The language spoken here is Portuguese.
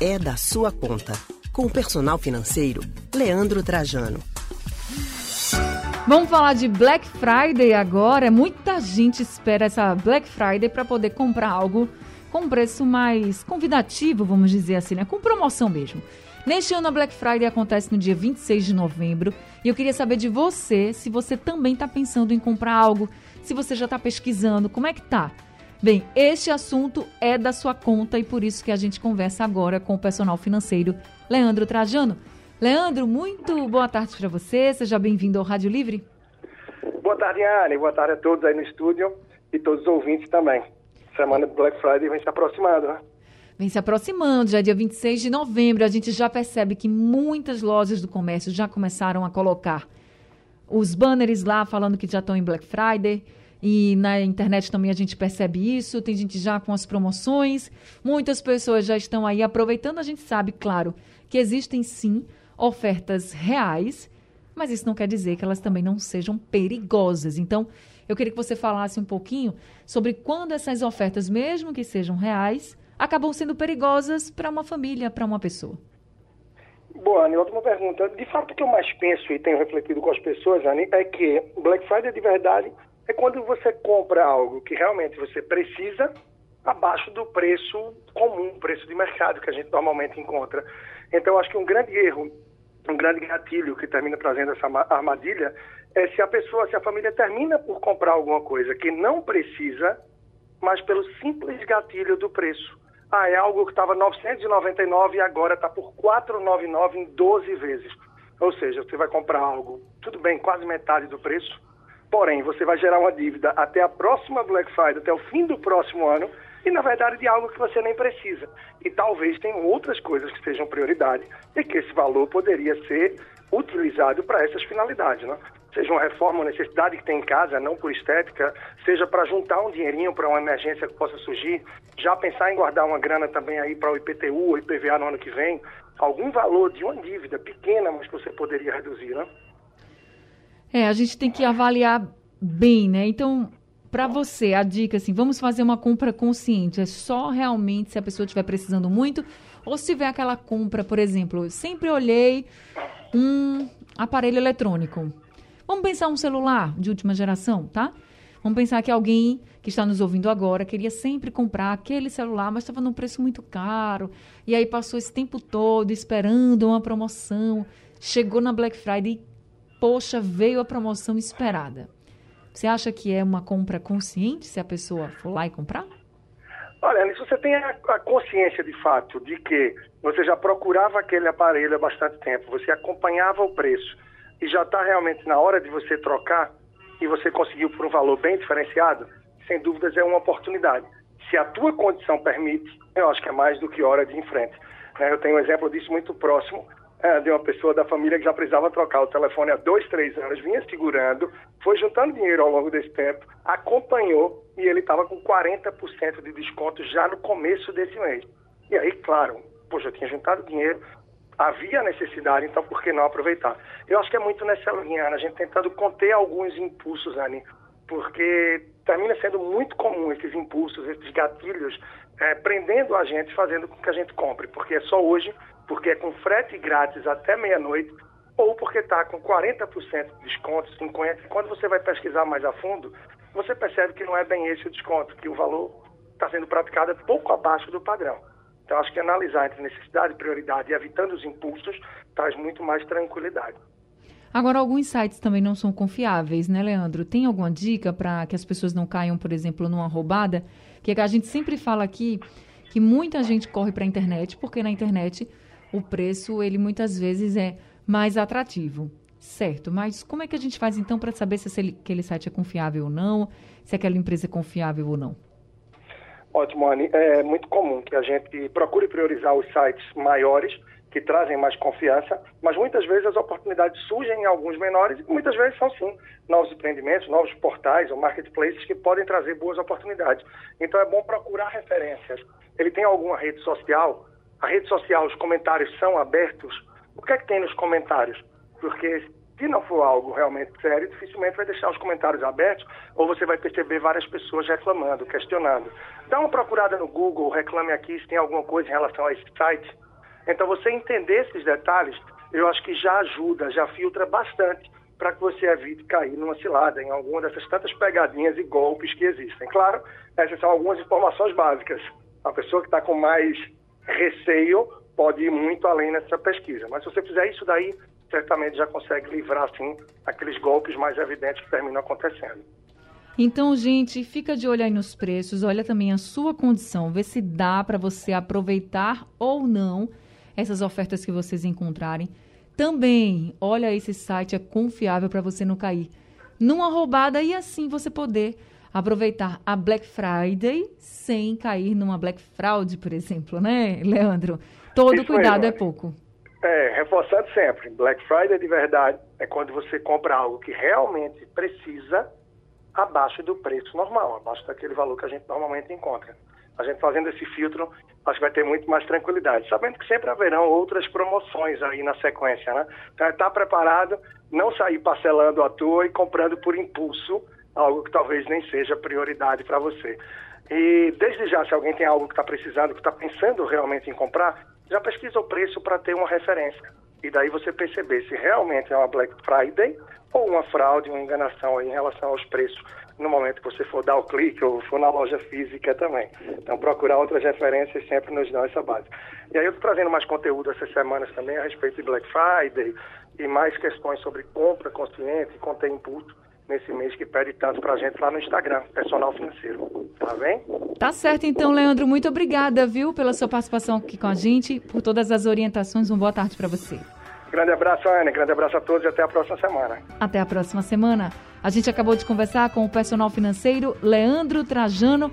é da sua conta. Com o personal financeiro, Leandro Trajano. Vamos falar de Black Friday agora. Muita gente espera essa Black Friday para poder comprar algo com preço mais convidativo, vamos dizer assim, né? Com promoção mesmo. Neste ano a Black Friday acontece no dia 26 de novembro e eu queria saber de você se você também está pensando em comprar algo, se você já está pesquisando, como é que tá? Bem, este assunto é da sua conta e por isso que a gente conversa agora com o personal financeiro Leandro Trajano. Leandro, muito boa tarde para você, seja bem-vindo ao Rádio Livre. Boa tarde, Anne, boa tarde a todos aí no estúdio e todos os ouvintes também. Semana do Black Friday vem se aproximando, né? Vem se aproximando, já é dia 26 de novembro, a gente já percebe que muitas lojas do comércio já começaram a colocar os banners lá falando que já estão em Black Friday. E na internet também a gente percebe isso, tem gente já com as promoções, muitas pessoas já estão aí aproveitando. A gente sabe, claro, que existem sim ofertas reais, mas isso não quer dizer que elas também não sejam perigosas. Então, eu queria que você falasse um pouquinho sobre quando essas ofertas, mesmo que sejam reais, acabam sendo perigosas para uma família, para uma pessoa. Boa, Anny, ótima pergunta. De fato, o que eu mais penso e tenho refletido com as pessoas, Anny, é que Black Friday de verdade é quando você compra algo que realmente você precisa abaixo do preço comum, preço de mercado que a gente normalmente encontra. Então, acho que um grande erro, um grande gatilho que termina trazendo essa armadilha é se a pessoa, se a família termina por comprar alguma coisa que não precisa, mas pelo simples gatilho do preço. Ah, é algo que estava 999 e agora está por 499 em 12 vezes. Ou seja, você vai comprar algo, tudo bem, quase metade do preço, Porém, você vai gerar uma dívida até a próxima Black Friday, até o fim do próximo ano, e na verdade de algo que você nem precisa. E talvez tenham outras coisas que sejam prioridade e que esse valor poderia ser utilizado para essas finalidades, né? Seja uma reforma, uma necessidade que tem em casa, não por estética, seja para juntar um dinheirinho para uma emergência que possa surgir, já pensar em guardar uma grana também aí para o IPTU ou IPVA no ano que vem, algum valor de uma dívida pequena, mas que você poderia reduzir, né? É, a gente tem que avaliar bem, né? Então, para você, a dica assim, vamos fazer uma compra consciente. É só realmente se a pessoa estiver precisando muito ou se tiver aquela compra, por exemplo, eu sempre olhei um aparelho eletrônico. Vamos pensar um celular de última geração, tá? Vamos pensar que alguém que está nos ouvindo agora queria sempre comprar aquele celular, mas estava num preço muito caro. E aí passou esse tempo todo esperando uma promoção. Chegou na Black Friday poxa, veio a promoção esperada. Você acha que é uma compra consciente se a pessoa for lá e comprar? Olha, se você tem a, consciência de fato de que você já procurava aquele aparelho há bastante tempo, você acompanhava o preço e já está realmente na hora de você trocar e você conseguiu por um valor bem diferenciado, sem dúvidas é uma oportunidade. Se a tua condição permite, eu acho que é mais do que hora de ir em frente. É, eu tenho um exemplo disso muito próximo é, de uma pessoa da família que já precisava trocar o telefone há dois, três anos, vinha segurando, foi juntando dinheiro ao longo desse tempo, acompanhou e ele estava com 40% de desconto já no começo desse mês. E aí, claro, poxa, eu tinha juntado dinheiro, havia necessidade, então por que não aproveitar? Eu acho que é muito nessa linha, a gente tentando conter alguns impulsos, Anny, porque termina sendo muito comum esses impulsos, esses gatilhos, é, prendendo a gente, fazendo com que a gente compre, porque é só hoje porque é com frete grátis até meia-noite, ou porque está com 40% de desconto, 50%. E quando você vai pesquisar mais a fundo, você percebe que não é bem esse o desconto, que o valor está sendo praticado pouco abaixo do padrão. Então, acho que analisar entre necessidade e prioridade, evitando os impulsos, traz muito mais tranquilidade. Agora, alguns sites também não são confiáveis, né, Leandro? Tem alguma dica para que as pessoas não caiam, por exemplo, numa roubada? Que a gente sempre fala aqui que muita gente corre para a internet, porque na internet o preço ele muitas vezes é mais atrativo. Certo, mas como é que a gente faz então para saber se aquele site é confiável ou não, se aquela empresa é confiável ou não? Ótimo, Anny. É muito comum que a gente procure priorizar os sites maiores, que trazem mais confiança, mas muitas vezes as oportunidades surgem em alguns menores e muitas vezes são sim novos empreendimentos, novos portais ou marketplaces que podem trazer boas oportunidades. Então é bom procurar referências. Ele tem alguma rede social a rede social, os comentários são abertos, o que é que tem nos comentários? Porque Se não for algo realmente sério, dificilmente vai deixar os comentários abertos ou você vai perceber várias pessoas reclamando, questionando. Dá uma procurada no Google, reclame aqui se tem alguma coisa em relação a esse site. Então, você entender esses detalhes, eu acho que já ajuda, já filtra bastante para que você evite cair numa cilada, em alguma dessas tantas pegadinhas e golpes que existem. Claro, essas são algumas informações básicas. A pessoa que está com mais receio pode ir muito além nessa pesquisa. Mas se você fizer isso daí, certamente já consegue livrar, sim, aqueles golpes mais evidentes que terminam acontecendo. Então, gente, fica de olho aí nos preços, olha também a sua condição, vê se dá para você aproveitar ou não essas ofertas que vocês encontrarem. Também, olha esse site é confiável para você não cair numa roubada e assim você poder aproveitar a Black Friday sem cair numa Black Fraud, por exemplo, né, Leandro? Todo Isso cuidado é, é pouco. É, reforçando sempre, Black Friday de verdade é quando você compra algo que realmente precisa abaixo do preço normal, abaixo daquele valor que a gente normalmente encontra. A gente fazendo esse filtro, acho que vai ter muito mais tranquilidade, sabendo que sempre haverão outras promoções aí na sequência, né? Então, estar tá preparado, não sair parcelando à toa e comprando por impulso algo que talvez nem seja prioridade para você. E desde já, se alguém tem algo que está precisando, que está pensando realmente em comprar, já pesquisa o preço para ter uma referência. E daí você perceber se realmente é uma Black Friday ou uma fraude, uma enganação em relação aos preços no momento que você for dar o clique ou for na loja física também. Então, procurar outras referências sempre nos dão essa base. E aí eu estou trazendo mais conteúdo essas semanas também a respeito de Black Friday e mais questões sobre compra consciente, conter impulso nesse mês que pede tanto para a gente lá no Instagram, Personal Financeiro. Tá bem? Tá certo, então, Leandro. Muito obrigada, viu, pela sua participação aqui com a gente, por todas as orientações. Uma boa tarde para você. Grande abraço, Ana. Grande abraço a todos e até a próxima semana. Até a próxima semana. A gente acabou de conversar com o personal financeiro Leandro Trajano.